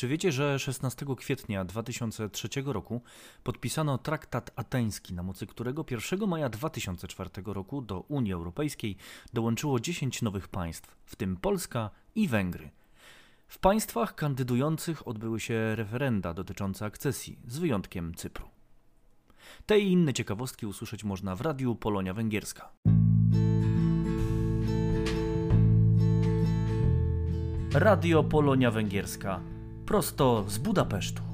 Czy wiecie, że 16 kwietnia 2003 roku podpisano traktat ateński, na mocy którego 1 maja 2004 roku do Unii Europejskiej dołączyło 10 nowych państw, w tym Polska i Węgry. W państwach kandydujących odbyły się referenda dotyczące akcesji, z wyjątkiem Cypru. Te i inne ciekawostki usłyszeć można w radiu Polonia Węgierska. Radio Polonia Węgierska prosto z Budapesztu.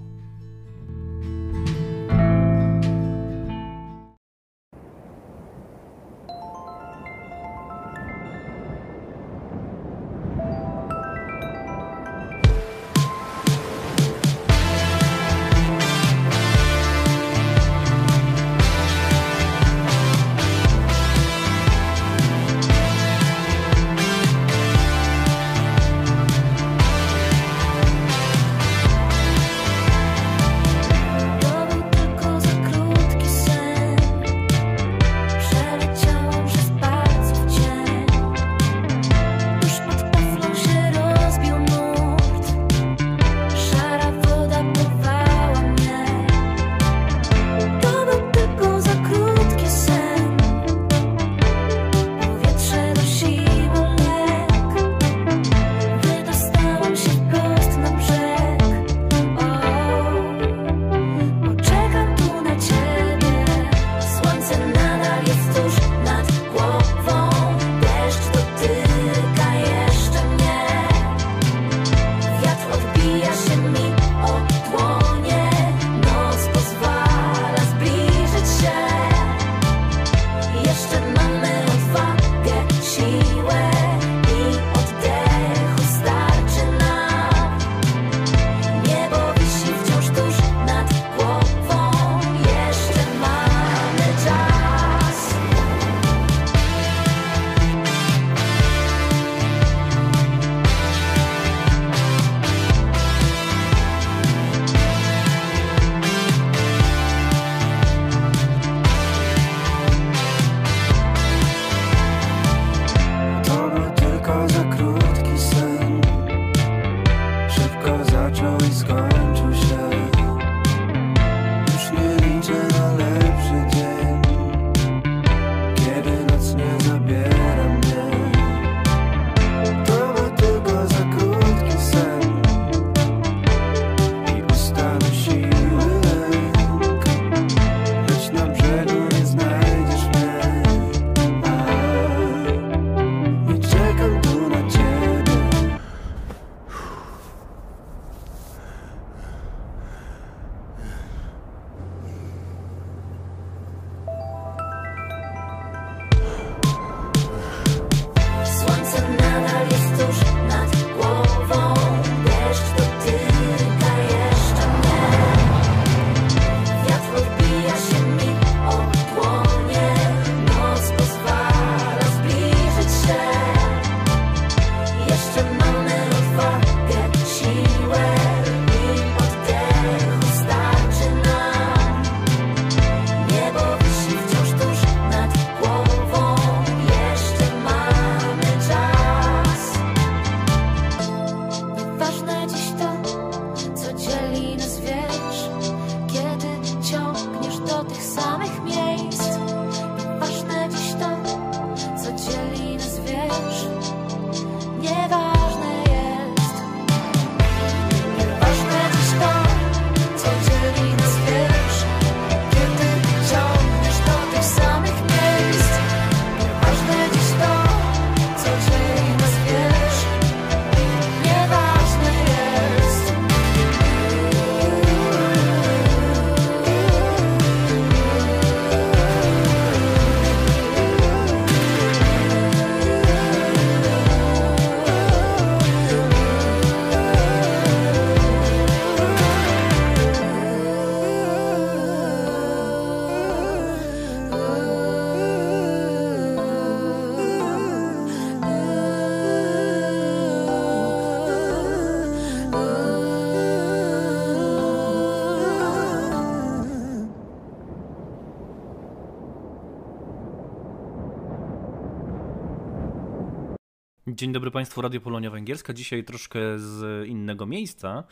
Dzień dobry Państwu, Radio Polonia Węgierska. Dzisiaj troszkę z innego miejsca,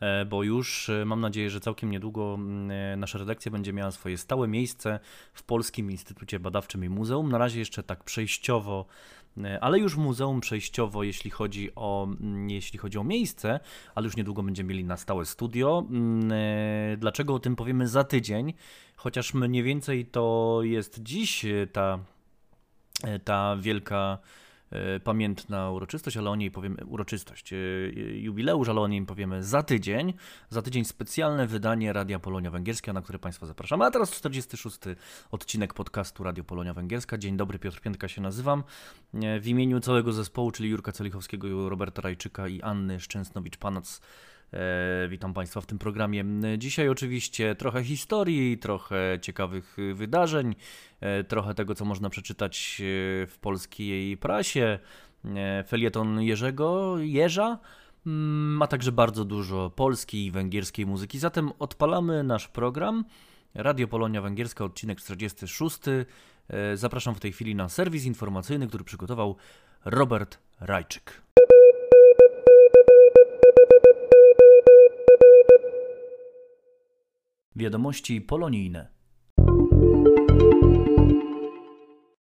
e, bo już e, mam nadzieję, że całkiem niedługo e, nasza redakcja będzie miała swoje stałe miejsce w Polskim Instytucie Badawczym i Muzeum. Na razie jeszcze tak przejściowo, ale już muzeum przejściowo, jeśli chodzi o, jeśli chodzi o miejsce, ale już niedługo będziemy mieli na stałe studio. Dlaczego o tym powiemy za tydzień? Chociaż mniej więcej to jest dziś ta ta wielka pamiętna uroczystość, ale o niej powiemy, uroczystość, e, jubileusz, ale o niej powiemy za tydzień. Za tydzień specjalne wydanie Radia Polonia Węgierska, na które Państwa zapraszamy. A teraz 46. odcinek podcastu Radio Polonia Węgierska. Dzień dobry, Piotr Piętka się nazywam. E, W imieniu całego zespołu, czyli Jurka Celichowskiego, Roberta Rajczyka i Anny Szczęsnowicz-Panac E, witam Państwa w tym programie. Dzisiaj oczywiście trochę historii, trochę ciekawych wydarzeń, e, trochę tego, co można przeczytać e, w polskiej prasie, e, felieton Jerzego, Jerza, mm, a także bardzo dużo polskiej i węgierskiej muzyki. Zatem odpalamy nasz program. Radio Polonia Węgierska, odcinek 46. E, Zapraszam w tej chwili na serwis informacyjny, który przygotował Robert Rajczyk. Wiadomości polonijne.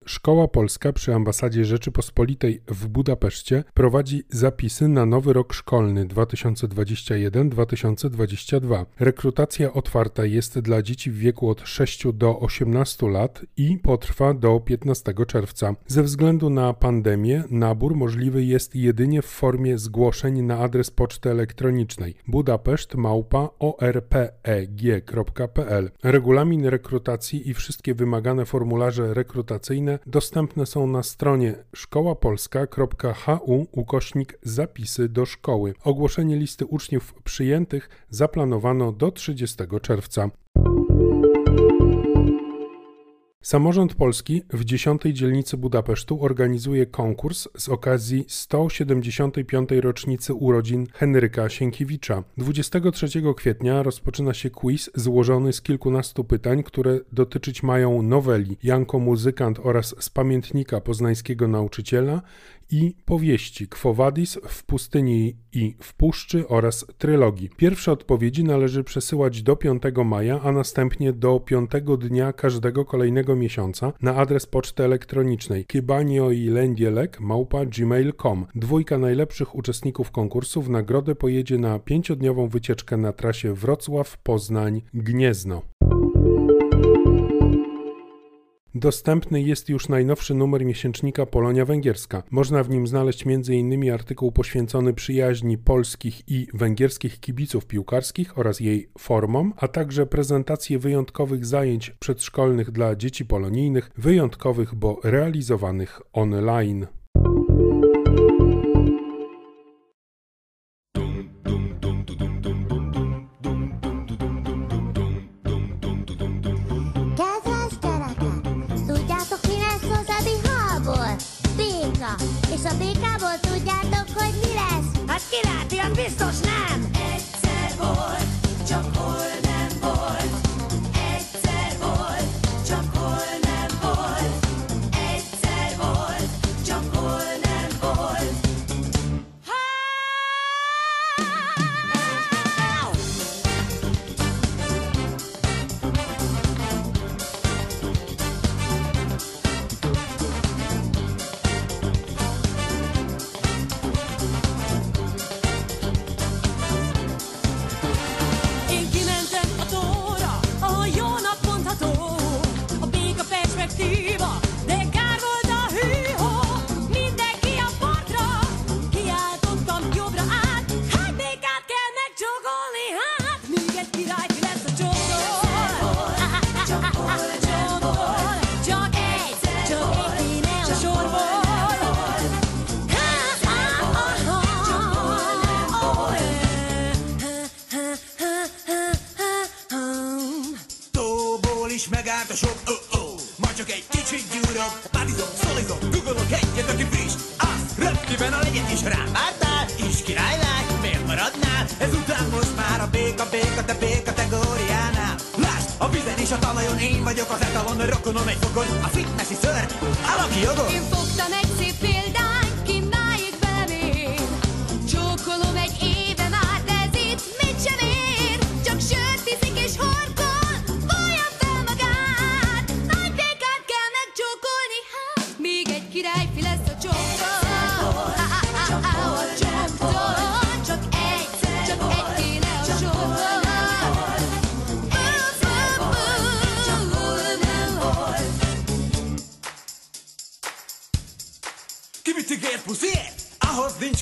Szkoła Polska przy Ambasadzie Rzeczypospolitej w Budapeszcie prowadzi zapisy na nowy rok szkolny 2021-2022. Rekrutacja otwarta jest dla dzieci w wieku od 6 do 18 lat i potrwa do 15 czerwca. Ze względu na pandemię nabór możliwy jest jedynie w formie zgłoszeń na adres poczty elektronicznej budapeszt.orpeg.pl. Regulamin rekrutacji i wszystkie wymagane formularze rekrutacyjne dostępne są na stronie szkołapolska.hu ukośnik zapisy do szkoły. Ogłoszenie listy uczniów przyjętych zaplanowano do 30 czerwca. Samorząd Polski w 10 dzielnicy Budapesztu organizuje konkurs z okazji 175. rocznicy urodzin Henryka Sienkiewicza. 23 kwietnia rozpoczyna się quiz złożony z kilkunastu pytań, które dotyczyć mają noweli Janko Muzykant oraz z pamiętnika poznańskiego nauczyciela i powieści Quo Vadis w pustyni i w puszczy oraz trylogii. Pierwsze odpowiedzi należy przesyłać do 5 maja, a następnie do 5 dnia każdego kolejnego miesiąca na adres poczty elektronicznej kibanioilendielek małpa gmail.com. Dwójka najlepszych uczestników konkursu w nagrodę pojedzie na pięciodniową wycieczkę na trasie Wrocław-Poznań-Gniezno. Dostępny jest już najnowszy numer miesięcznika Polonia Węgierska. Można w nim znaleźć m.in. artykuł poświęcony przyjaźni polskich i węgierskich kibiców piłkarskich oraz jej formom, a także prezentację wyjątkowych zajęć przedszkolnych dla dzieci polonijnych, wyjątkowych, bo realizowanych online. Béka. És a békából tudjátok, hogy mi lesz? Hát ki lehet, ilyen biztos nem! Egyszer volt, csak hol És a talajon én vagyok az etalon, rokonom egy fogon, a fitnessi ször, alaki jogon. Én fogtam egy szép példányt, kinnáig belemér, csókolom egy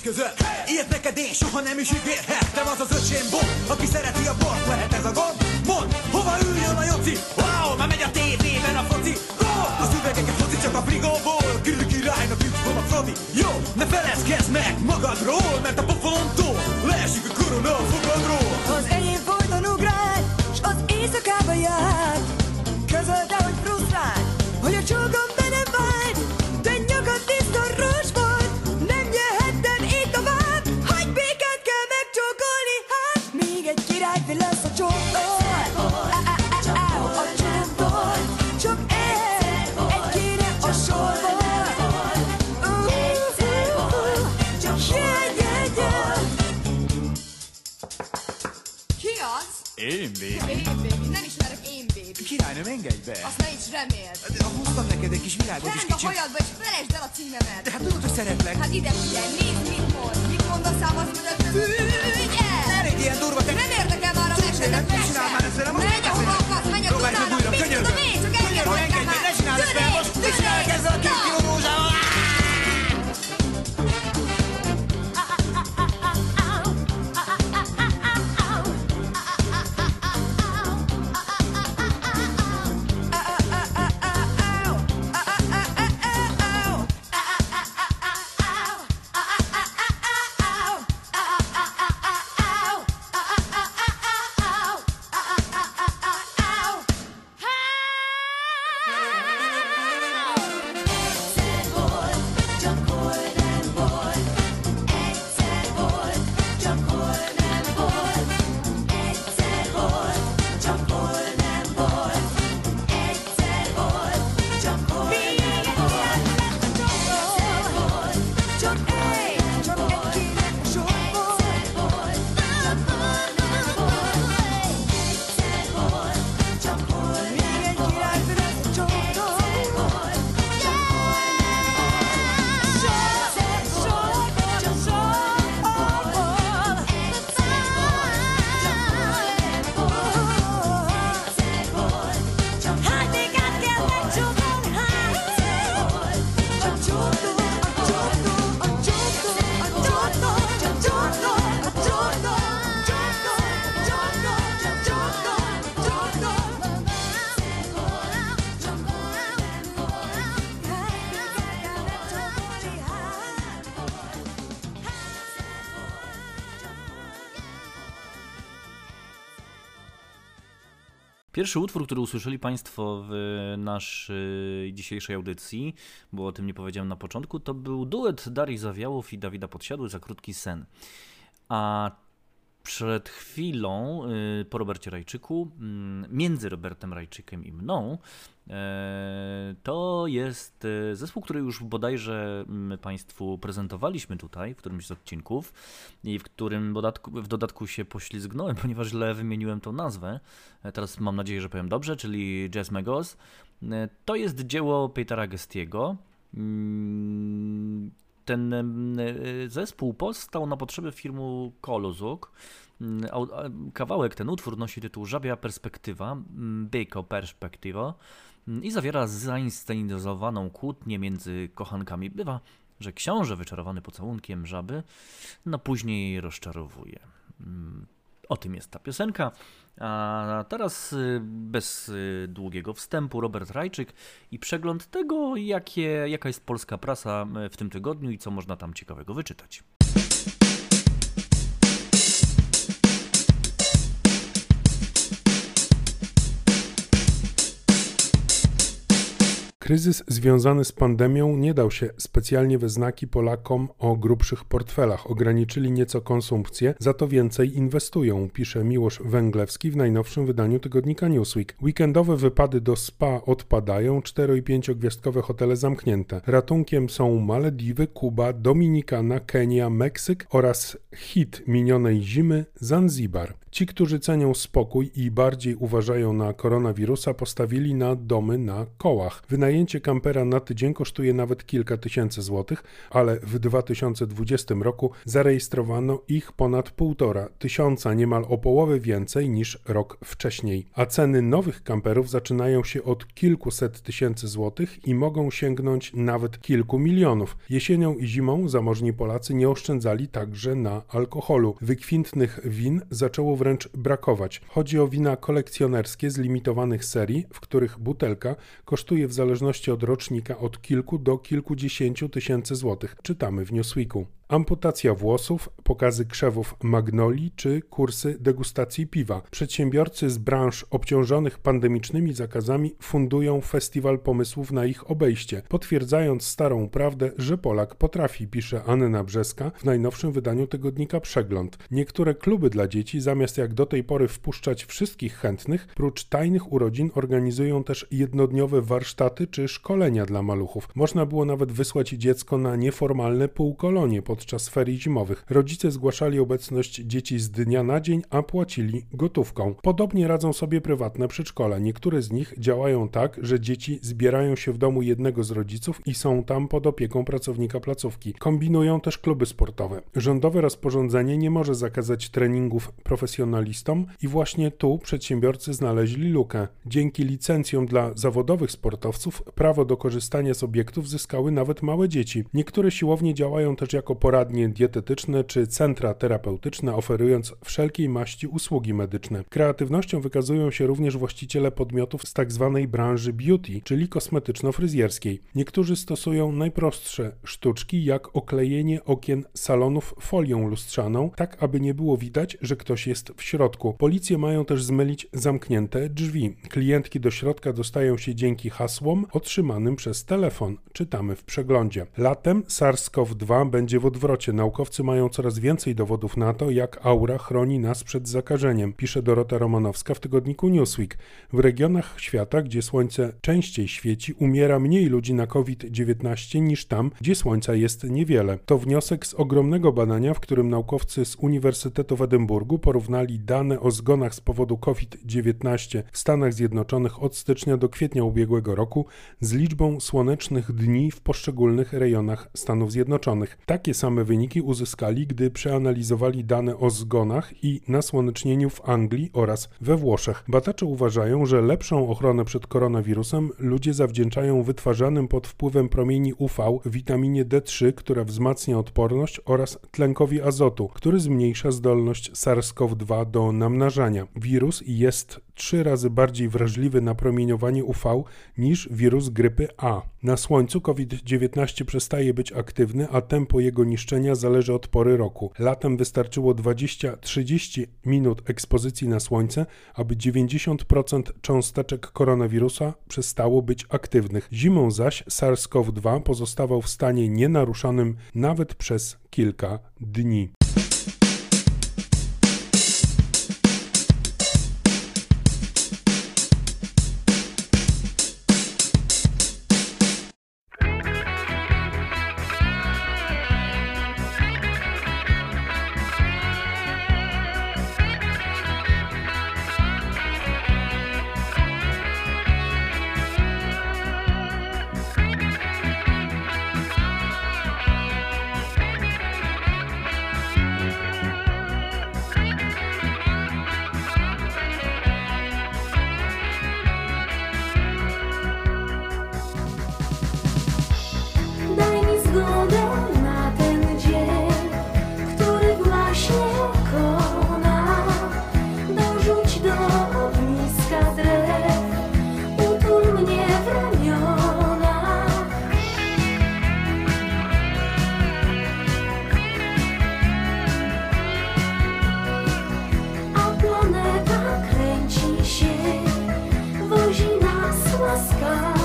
között. Ilyet neked én soha nem is ígérhettem. Az az öcsém bot, aki szereti a bort Lehet ez a gond? Mond, hova üljön a joci? Wow, már megy a tévében a foci. Gól, az üvegeket hozi csak a frigóból. Grill királynak van a Fradi Jó, ne felezkezz meg magadról Mert a pofolontól leesik a korona a fogadról Én, baby Én, baby. Nem ismerek én, baby. Királynőm, engedj be! Azt ne is reméld. De hoztam neked egy kis virágot és Rend a kicsit... hajadba és felejtsd el a címemet. De hát tudod, hogy szeretlek. Hát ide figyelj, nézd, mit mond. Mit mond a szám, azt mondod, fűgy el! Ne légy ilyen durva, te... Nem érdekel már a mesedet, mese! csinál már ezt velem, most Menj, ahova akarsz, menj a Próbálj meg tudának, újra, mit könyörgöm. tudom én, csak engedd meg, ne csináld ezt most! Csinálok ezzel a két Pierwszy utwór, który usłyszeli Państwo w naszej dzisiejszej audycji, bo o tym nie powiedziałem na początku, to był duet Darii Zawiałów i Dawida Podsiadły za krótki sen. A przed chwilą, y, po Robercie Rajczyku, mm, między Robertem Rajczykiem i mną, e, to jest e, zespół, który już bodajże my Państwu prezentowaliśmy tutaj w którymś z odcinków i w którym dodatku, w dodatku się poślizgnąłem, ponieważ źle wymieniłem tą nazwę. E, Teraz mam nadzieję, że powiem dobrze, czyli Jazz Megos. E, To jest dzieło Petera Gestiego. Mm, Ten em, e, zespół powstał na potrzeby filmu Koluzuk. Mm, Kawałek, ten utwór nosi tytuł Żabia Perspektywa, mm, Bejko Perspektywa mm, i zawiera zainscenizowaną kłótnię między kochankami. Bywa, że książę wyczarowany pocałunkiem żaby, no później rozczarowuje. O tym jest ta piosenka. A teraz y, bez y, długiego wstępu Robert Rajczyk i przegląd tego, jakie, jaka jest polska prasa y, w tym tygodniu i co można tam ciekawego wyczytać. Kryzys związany z pandemią nie dał się specjalnie we znaki Polakom o grubszych portfelach. Ograniczyli nieco konsumpcję, za to więcej inwestują, pisze Miłosz Węglewski w najnowszym wydaniu tygodnika Newsweek. Weekendowe wypady do spa odpadają, 4 i 5 gwiazdkowe hotele zamknięte. Ratunkiem są Malediwy, Kuba, Dominikana, Kenia, Meksyk oraz hit minionej zimy Zanzibar. Ci, którzy cenią spokój i bardziej uważają na koronawirusa, postawili na domy na kołach. Wynajęli Wynajęcie kampera na tydzień kosztuje nawet kilka tysięcy złotych, ale w 2020 roku zarejestrowano ich ponad półtora tysiąca, niemal o połowę więcej niż rok wcześniej. A ceny nowych kamperów zaczynają się od kilkuset tysięcy złotych i mogą sięgnąć nawet kilku milionów. Jesienią i zimą zamożni Polacy nie oszczędzali także na alkoholu. Wykwintnych win zaczęło wręcz brakować. Chodzi o wina kolekcjonerskie z limitowanych serii, w których butelka kosztuje w zależności od rocznika od kilku do kilkudziesięciu tysięcy złotych. Czytamy w Newsweeku. Amputacja włosów, pokazy krzewów magnolii czy kursy degustacji piwa. Przedsiębiorcy z branż obciążonych pandemicznymi zakazami fundują festiwal pomysłów na ich obejście, potwierdzając starą prawdę, że Polak potrafi, pisze Anna Brzeska w najnowszym wydaniu tygodnika Przegląd. Niektóre kluby dla dzieci, zamiast jak do tej pory wpuszczać wszystkich chętnych, prócz tajnych urodzin organizują też jednodniowe warsztaty czy szkolenia dla maluchów. Można było nawet wysłać dziecko na nieformalne półkolonie podczas ferii zimowych. Rodzice zgłaszali obecność dzieci z dnia na dzień, a płacili gotówką. Podobnie radzą sobie prywatne przedszkola. Niektóre z nich działają tak, że dzieci zbierają się w domu jednego z rodziców i są tam pod opieką pracownika placówki. Kombinują też kluby sportowe. Rządowe rozporządzenie nie może zakazać treningów profesjonalistom i właśnie tu przedsiębiorcy znaleźli lukę. Dzięki licencjom dla zawodowych sportowców prawo do korzystania z obiektów zyskały nawet małe dzieci. Niektóre siłownie działają też jako poradnie dietetyczne czy centra terapeutyczne, oferując wszelkiej maści usługi medyczne. Kreatywnością wykazują się również właściciele podmiotów z tzw. branży beauty, czyli kosmetyczno-fryzjerskiej. Niektórzy stosują najprostsze sztuczki, jak oklejenie okien salonów folią lustrzaną, tak aby nie było widać, że ktoś jest w środku. Policje mają też zmylić zamknięte drzwi. Klientki do środka dostają się dzięki hasłom otrzymanym przez telefon. Czytamy w przeglądzie. Latem SARS-CoV-2 będzie w odwrocie. Naukowcy mają coraz więcej dowodów na to, jak aura chroni nas przed zakażeniem, pisze Dorota Romanowska w tygodniku Newsweek. W regionach świata, gdzie słońce częściej świeci, umiera mniej ludzi na COVID-19 niż tam, gdzie słońca jest niewiele. To wniosek z ogromnego badania, w którym naukowcy z Uniwersytetu w Edynburgu porównali dane o zgonach z powodu COVID-19 w Stanach Zjednoczonych od stycznia do kwietnia ubiegłego roku z liczbą słonecznych dni w poszczególnych rejonach Stanów Zjednoczonych. Takie same wyniki uzyskali, gdy przeanalizowali dane o zgonach i nasłonecznieniu w Anglii oraz we Włoszech. Badacze uważają, że lepszą ochronę przed koronawirusem ludzie zawdzięczają wytwarzanym pod wpływem promieni UV witaminie D3, która wzmacnia odporność oraz tlenkowi azotu, który zmniejsza zdolność SARS-CoV-2 do namnażania. Wirus jest trzy razy bardziej wrażliwy na promieniowanie UV niż wirus grypy A. Na słońcu COVID-19 przestaje być aktywny, a tempo jego niszczenia zależy od pory roku. Latem wystarczyło 20-30 minut ekspozycji na słońce, aby 90% cząsteczek koronawirusa przestało być aktywnych. Zimą zaś SARS-CoV-2 pozostawał w stanie nienaruszonym nawet przez kilka dni. sky.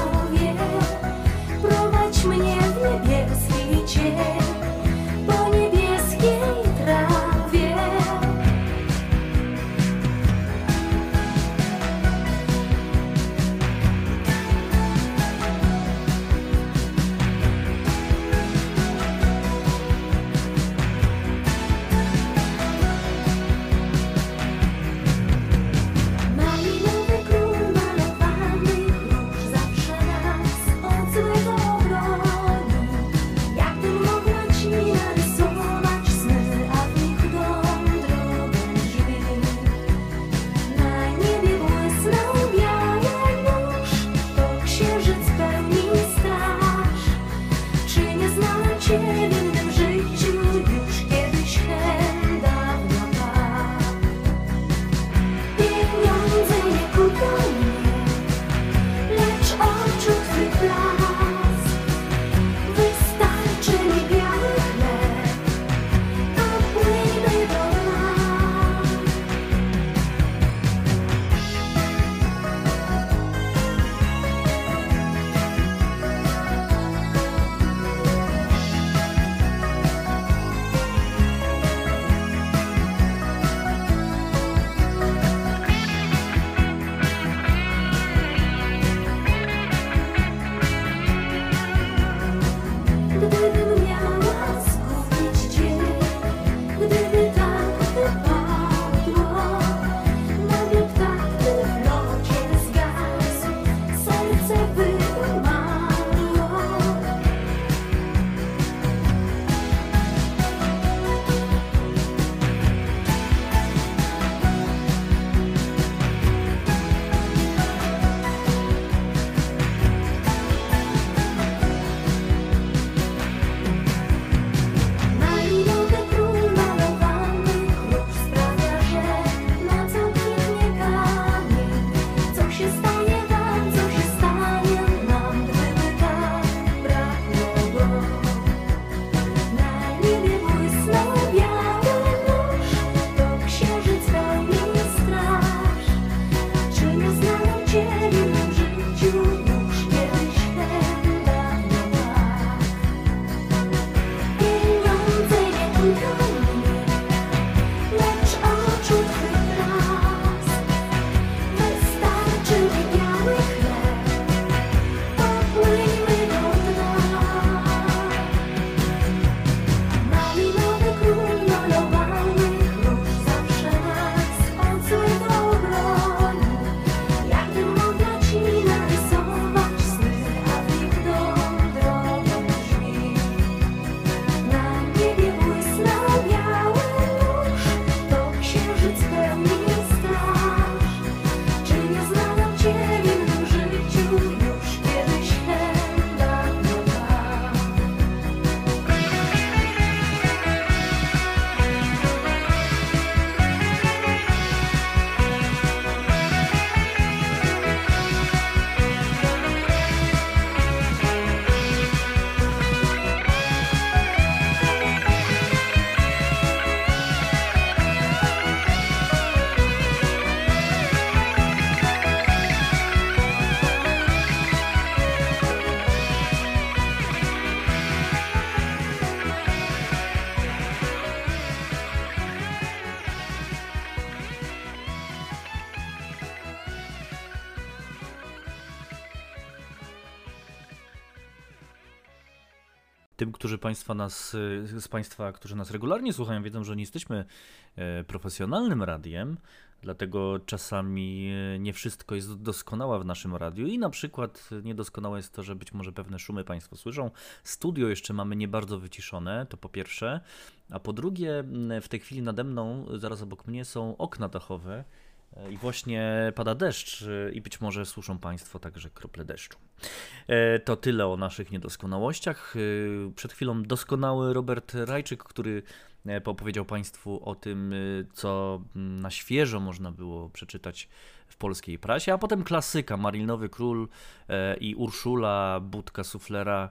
Państwa nas, z Państwa, którzy nas regularnie słuchają, wiedzą, że nie jesteśmy e, profesjonalnym radiem, dlatego czasami e, nie wszystko jest doskonałe w naszym radiu i na przykład niedoskonałe jest to, że być może pewne szumy Państwo słyszą. Studio jeszcze mamy nie bardzo wyciszone, to po pierwsze, a po drugie w tej chwili nade mną, zaraz obok mnie są okna dachowe, I właśnie pada deszcz e, i być może słyszą Państwo także krople deszczu. E, To tyle o naszych niedoskonałościach. E, Przed chwilą doskonały Robert Rajczyk, który e, opowiedział Państwu o tym, e, co na świeżo można było przeczytać w polskiej prasie, a potem klasyka Marinowy Król e, i Urszula, Budka Suflera.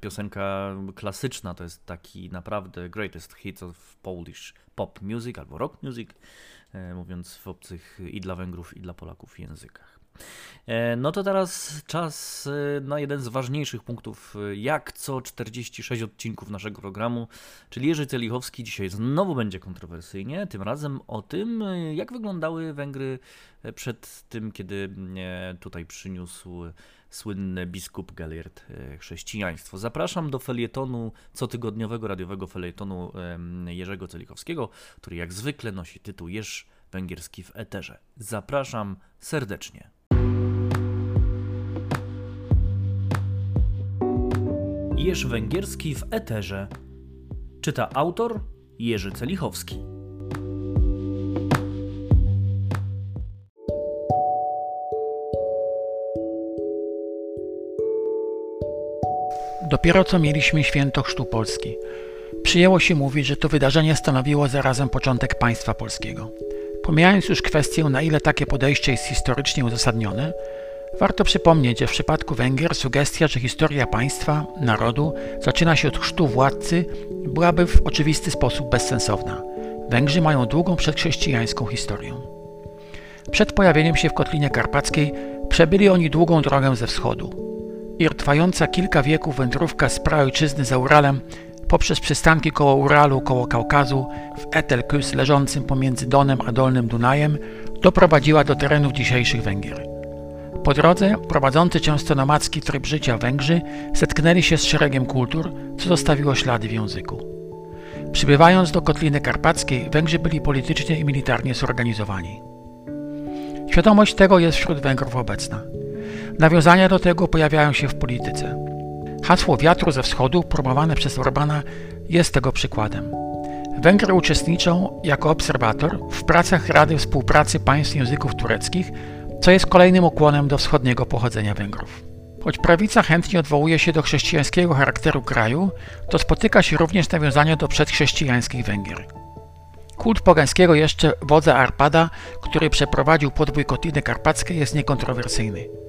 Piosenka klasyczna to jest taki naprawdę greatest hits of Polish pop music albo rock music, e, mówiąc w obcych i dla Węgrów, i dla Polaków językach. E, No to teraz czas e, na jeden z ważniejszych punktów, jak co 46 odcinków naszego programu, czyli Jerzy Celichowski dzisiaj znowu będzie kontrowersyjnie, tym razem o tym, jak wyglądały Węgry przed tym, kiedy tutaj przyniósł słynny biskup Galiert e, chrześcijaństwo. Zapraszam do felietonu, cotygodniowego radiowego felietonu Jerzego Celichowskiego, który jak zwykle nosi tytuł Jerz Węgierski w eterze. Zapraszam serdecznie. Jerz Węgierski w eterze. Czyta autor Jerzy Celichowski. Dopiero co mieliśmy święto Chrztu Polski. Przyjęło się mówić, że to wydarzenie stanowiło zarazem początek państwa polskiego. Pomijając już kwestię, na ile takie podejście jest historycznie uzasadnione, warto przypomnieć, że w przypadku Węgier sugestia, że historia państwa, narodu zaczyna się od chrztu władcy, byłaby w oczywisty sposób bezsensowna. Węgrzy mają długą przedchrześcijańską historię. Przed pojawieniem się w Kotlinie Karpackiej przebyli oni długą drogę ze wschodu i trwająca kilka wieków wędrówka z praojczyzny za Uralem poprzez przystanki koło Uralu, koło Kaukazu, w Etelkys leżącym pomiędzy Donem a Dolnym Dunajem doprowadziła do terenów dzisiejszych Węgier. Po drodze, prowadzący często nomadzki tryb życia Węgrzy zetknęli się z szeregiem kultur, co zostawiło ślady w języku. Przybywając do Kotliny Karpackiej, Węgrzy byli politycznie i militarnie zorganizowani. Świadomość tego jest wśród Węgrów obecna. Nawiązania do tego pojawiają się w polityce. Hasło wiatru ze wschodu, promowane przez Orbana, jest tego przykładem. Węgry uczestniczą jako obserwator w pracach Rady Współpracy Państw Języków Tureckich, co jest kolejnym ukłonem do wschodniego pochodzenia Węgrów. Choć prawica chętnie odwołuje się do chrześcijańskiego charakteru kraju, to spotyka się również nawiązania do przedchrześcijańskich Węgier. Kult pogańskiego jeszcze wodza Arpada, który przeprowadził podbój Kotliny Karpackiej jest niekontrowersyjny.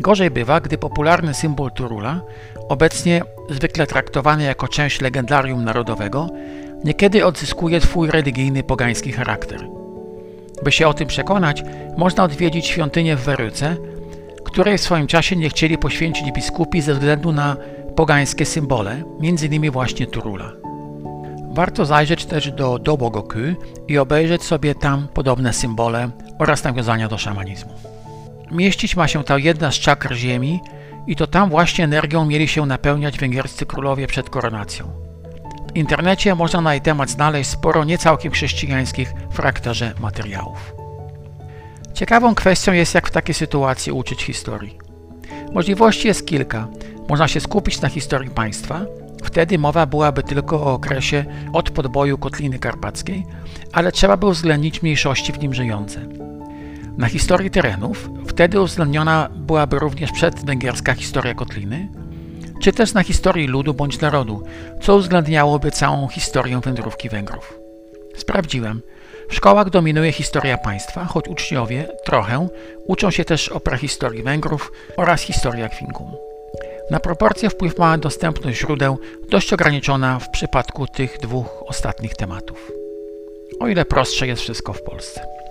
Gorzej bywa, gdy popularny symbol Turula, obecnie zwykle traktowany jako część legendarium narodowego, niekiedy odzyskuje swój religijny pogański charakter. By się o tym przekonać, można odwiedzić świątynię w Weryce, której w swoim czasie nie chcieli poświęcić biskupi ze względu na pogańskie symbole, m.in. właśnie Turula. Warto zajrzeć też do Dobogoku i obejrzeć sobie tam podobne symbole oraz nawiązania do szamanizmu. Mieścić ma się ta jedna z czakr ziemi i to tam właśnie energią mieli się napełniać węgierscy królowie przed koronacją. W internecie można na jej temat znaleźć sporo niecałkiem chrześcijańskich w materiałów. Ciekawą kwestią jest, jak w takiej sytuacji uczyć historii. Możliwości jest kilka. Można się skupić na historii państwa, wtedy mowa byłaby tylko o okresie od podboju Kotliny Karpackiej, ale trzeba by uwzględnić mniejszości w nim żyjące. Na historii terenów wtedy uwzględniona byłaby również przedwęgierska historia Kotliny, czy też na historii ludu bądź narodu, co uwzględniałoby całą historię wędrówki Węgrów. Sprawdziłem. W szkołach dominuje historia państwa, choć uczniowie trochę uczą się też o prahistorii Węgrów oraz historii Akwinkum. Na proporcje wpływ ma dostępność źródeł dość ograniczona w przypadku tych dwóch ostatnich tematów. O ile prostsze jest wszystko w Polsce.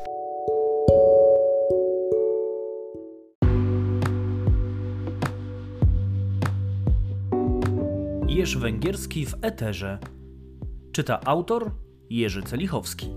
Węgierski w eterze. Czyta autor Jerzy Celichowski.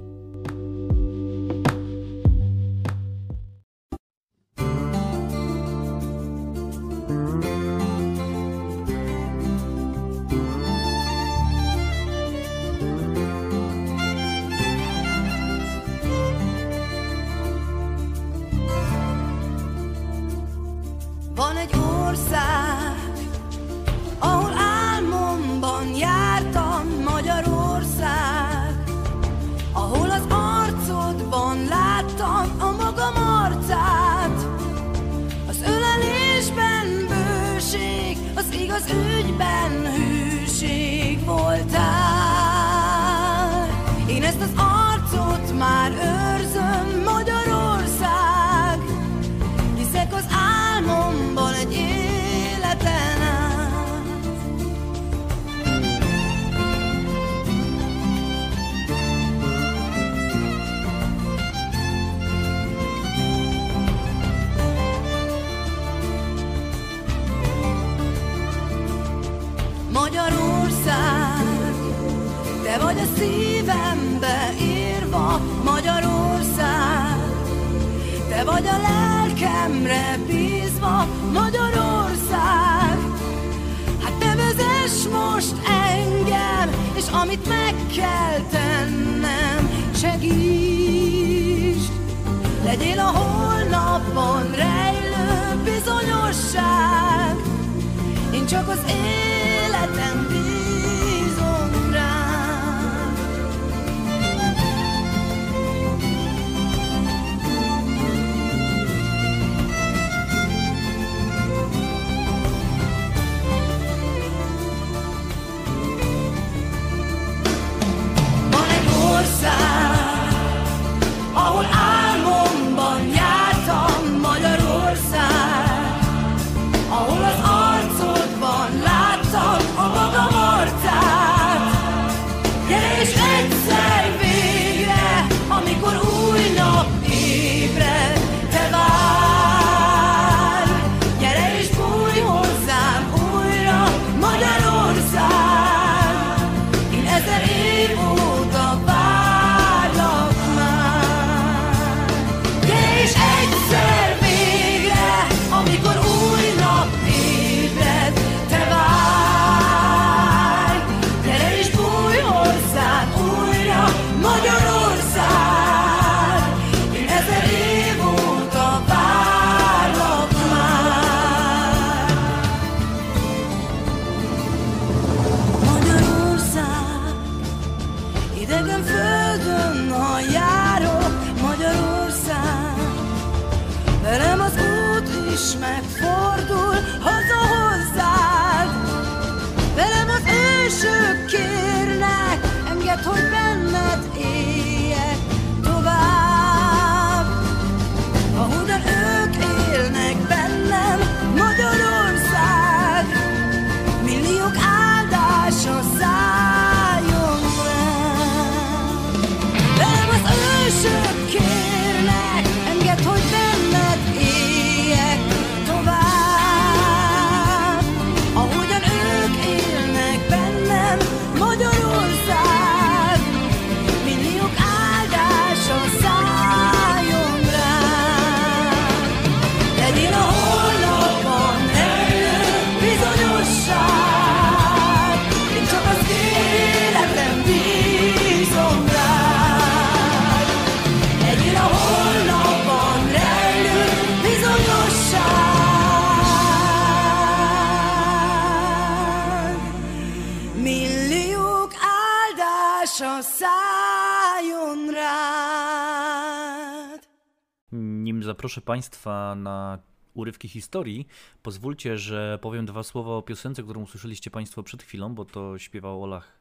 Zaproszę Państwa na urywki historii, pozwólcie, że powiem dwa słowa o piosence, którą usłyszeliście Państwo przed chwilą, bo to śpiewał Olach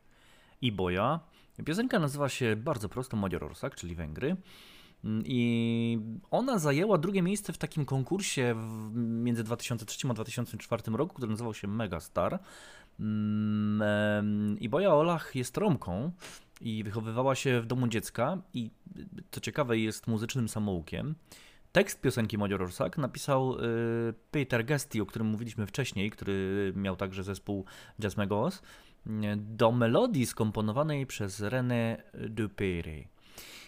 i Boja. Piosenka nazywa się bardzo prosto Magyarország, czyli Węgry. I ona zajęła drugie miejsce w takim konkursie między 2003 a 2004 roku, który nazywał się Megastar. Mm, I Boja Olach jest Romką i wychowywała się w domu dziecka i co ciekawe jest muzycznym samoukiem. Tekst piosenki Magyarország napisał y, Peter Gesti, o którym mówiliśmy wcześniej, który miał także zespół Jazz Megos, do melodii skomponowanej przez René Dupéry.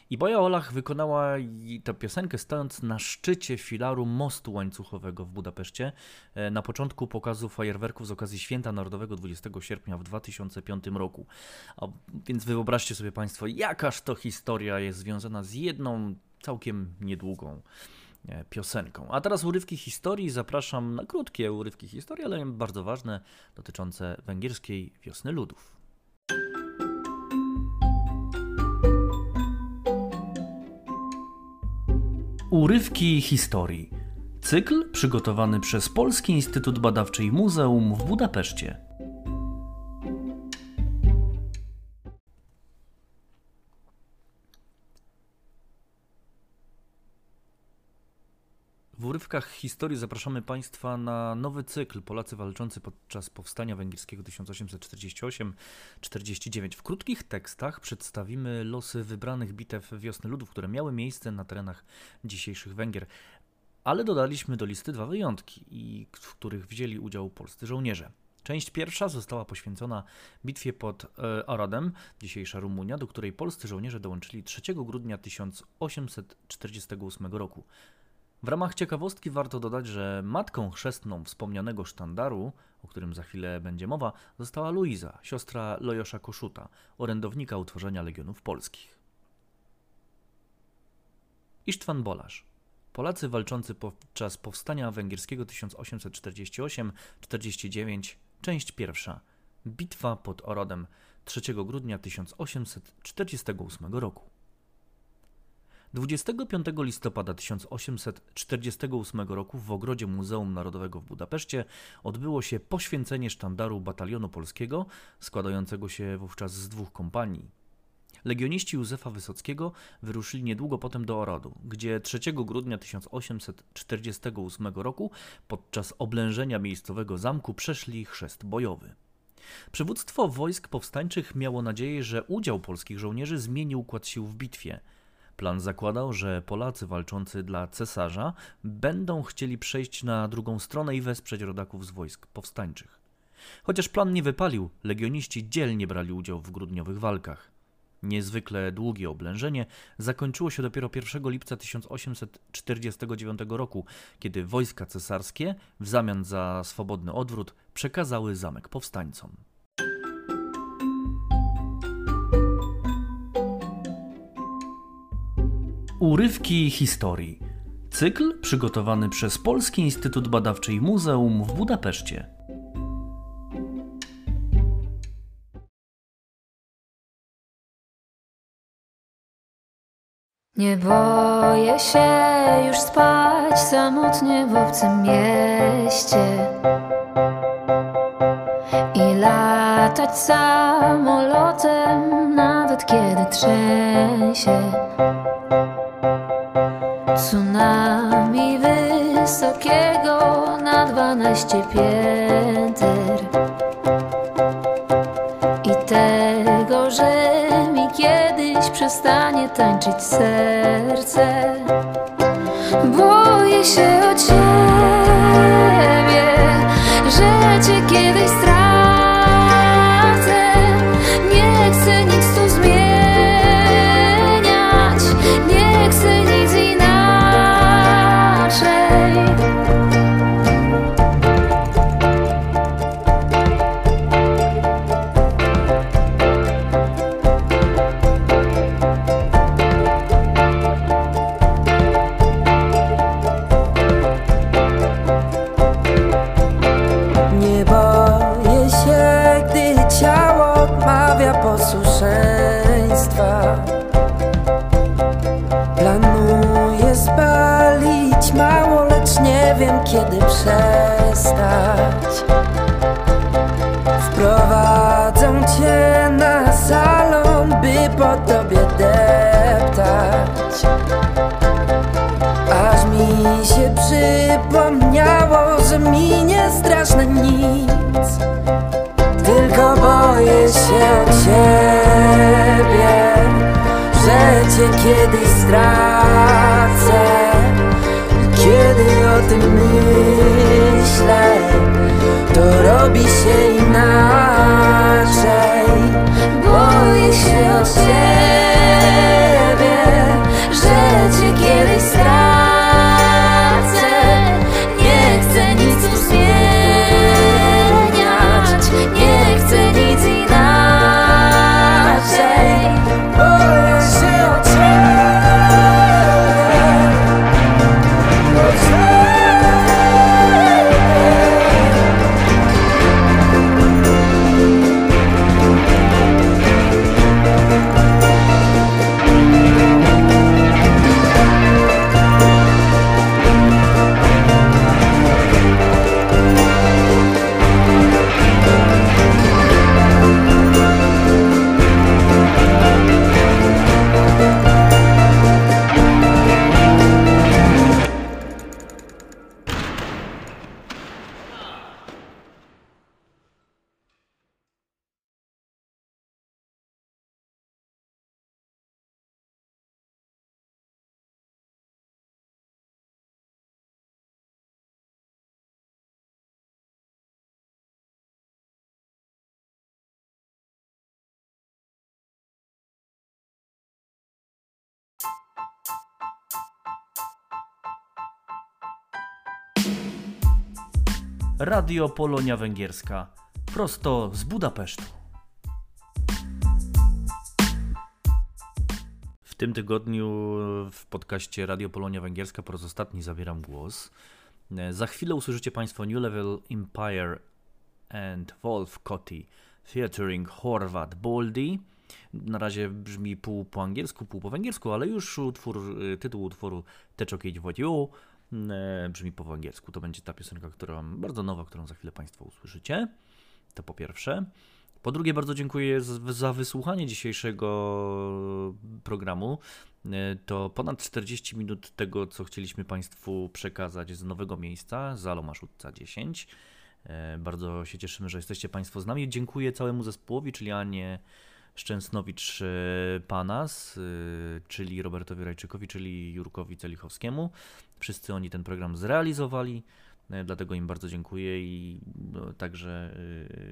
I Boja Olach wykonała tę piosenkę stojąc na szczycie filaru mostu łańcuchowego w Budapeszcie e, na początku pokazu fajerwerków z okazji Święta Narodowego 20 sierpnia w 2005 roku. A więc wyobraźcie sobie Państwo, jakaż to historia jest związana z jedną całkiem niedługą e, piosenką. A teraz urywki historii. Zapraszam na krótkie urywki historii, ale bardzo ważne, dotyczące węgierskiej wiosny ludów. Urywki historii. Cykl przygotowany przez Polski Instytut Badawczy i Muzeum w Budapeszcie. Urywkach historii zapraszamy Państwa na nowy cykl Polacy walczący podczas powstania węgierskiego 1848-49. W krótkich tekstach przedstawimy losy wybranych bitew wiosny ludów, które miały miejsce na terenach dzisiejszych Węgier. Ale dodaliśmy do listy dwa wyjątki, w których wzięli udział polscy żołnierze. Część pierwsza została poświęcona bitwie pod e, Oradem, dzisiejsza Rumunia, do której polscy żołnierze dołączyli 3 grudnia 1848 roku. W ramach ciekawostki warto dodać, że matką chrzestną wspomnianego sztandaru, o którym za chwilę będzie mowa, została Luiza, siostra Lojosza Koszuta, orędownika utworzenia Legionów Polskich. Isztwan Bolarz. Polacy walczący podczas powstania węgierskiego 1848-49, część pierwsza. Bitwa pod Orodem 3 grudnia 1848 roku. 25 listopada 1848 roku w ogrodzie Muzeum Narodowego w Budapeszcie odbyło się poświęcenie sztandaru batalionu polskiego, składającego się wówczas z dwóch kompanii. Legioniści Józefa Wysockiego wyruszyli niedługo potem do Orodu, gdzie 3 grudnia 1848 roku podczas oblężenia miejscowego zamku przeszli chrzest bojowy. Przywództwo wojsk powstańczych miało nadzieję, że udział polskich żołnierzy zmieni układ sił w bitwie. Plan zakładał, że Polacy walczący dla cesarza będą chcieli przejść na drugą stronę i wesprzeć rodaków z wojsk powstańczych. Chociaż plan nie wypalił, legioniści dzielnie brali udział w grudniowych walkach. Niezwykle długie oblężenie zakończyło się dopiero 1 lipca 1849 roku, kiedy wojska cesarskie w zamian za swobodny odwrót przekazały zamek powstańcom. Urywki historii. Cykl przygotowany przez Polski Instytut Badawczy i Muzeum w Budapeszcie. Nie boję się już spać samotnie w obcym mieście i latać samolotem, nawet kiedy trzęsie. Tsunami wysokiego na dwanaście pięter i tego, że mi kiedyś przestanie tańczyć serce. Boję się o ciebie, że cię kiedyś nie wiem kiedy przestać. Wprowadzą cię na salon, by po tobie deptać. Aż mi się przypomniało, że minie straszne nic Tylko boję się o ciebie Że cię kiedyś stracę tym myślę To robi się inaczej Boję się o ciebie, że cię kiedyś stracę. Nie chcę nic tu zmieniać, nie chcę nic inaczej. Boję się o ciebie Radio Polonia Węgierska. Prosto z Budapesztu. W tym tygodniu w podcaście Radio Polonia Węgierska po raz ostatni zabieram głos. Za chwilę usłyszycie Państwo New Level Empire and Wolf Kotti featuring Horvat Boldi. Na razie brzmi pół po angielsku, pół po węgiersku, ale już utwór, tytuł utworu Teczok Wodziu brzmi po angielsku. To będzie ta piosenka, która bardzo nowa, którą za chwilę Państwo usłyszycie. To po pierwsze. Po drugie, bardzo dziękuję za wysłuchanie dzisiejszego programu. E, To ponad 40 minut tego, co chcieliśmy Państwu przekazać z nowego miejsca, z Alomaszutca 10. E, Bardzo się cieszymy, że jesteście Państwo z nami. Dziękuję całemu zespołowi, czyli Anie Szczęsnowicz e, Panas, e, czyli Robertowi Rajczykowi, czyli Jurkowi Celichowskiemu. Wszyscy oni ten program zrealizowali, e, dlatego im bardzo dziękuję i no, także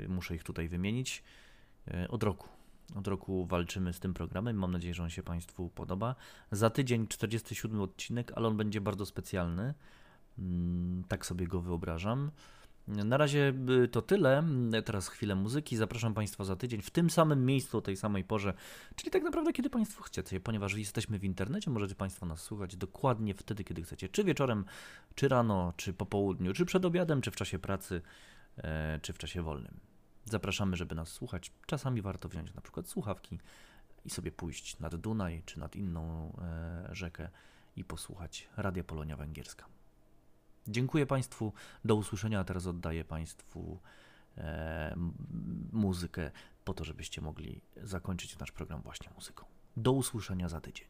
e, muszę ich tutaj wymienić. E, Od roku. Od roku walczymy z tym programem. Mam nadzieję, że on się Państwu podoba. Za tydzień 47 odcinek, ale on będzie bardzo specjalny. Mm, Tak sobie go wyobrażam. Na razie y, to tyle. Teraz chwilę muzyki. Zapraszam Państwa za tydzień w tym samym miejscu, o tej samej porze, czyli tak naprawdę kiedy Państwo chcecie, ponieważ jesteśmy w internecie, możecie Państwo nas słuchać dokładnie wtedy, kiedy chcecie. Czy wieczorem, czy rano, czy po południu, czy przed obiadem, czy w czasie pracy, e, czy w czasie wolnym. Zapraszamy, żeby nas słuchać. Czasami warto wziąć na przykład słuchawki i sobie pójść nad Dunaj, czy nad inną e, rzekę i posłuchać Radia Polonia Węgierska. Dziękuję Państwu. Do usłyszenia. A teraz oddaję Państwu e, muzykę po to, żebyście mogli zakończyć nasz program właśnie muzyką. Do usłyszenia za tydzień.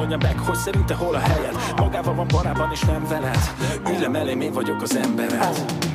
Mondja meg, hogy szerinte hol a helyed? Magával van barában és nem veled. Ülj le mellém, én vagyok az embered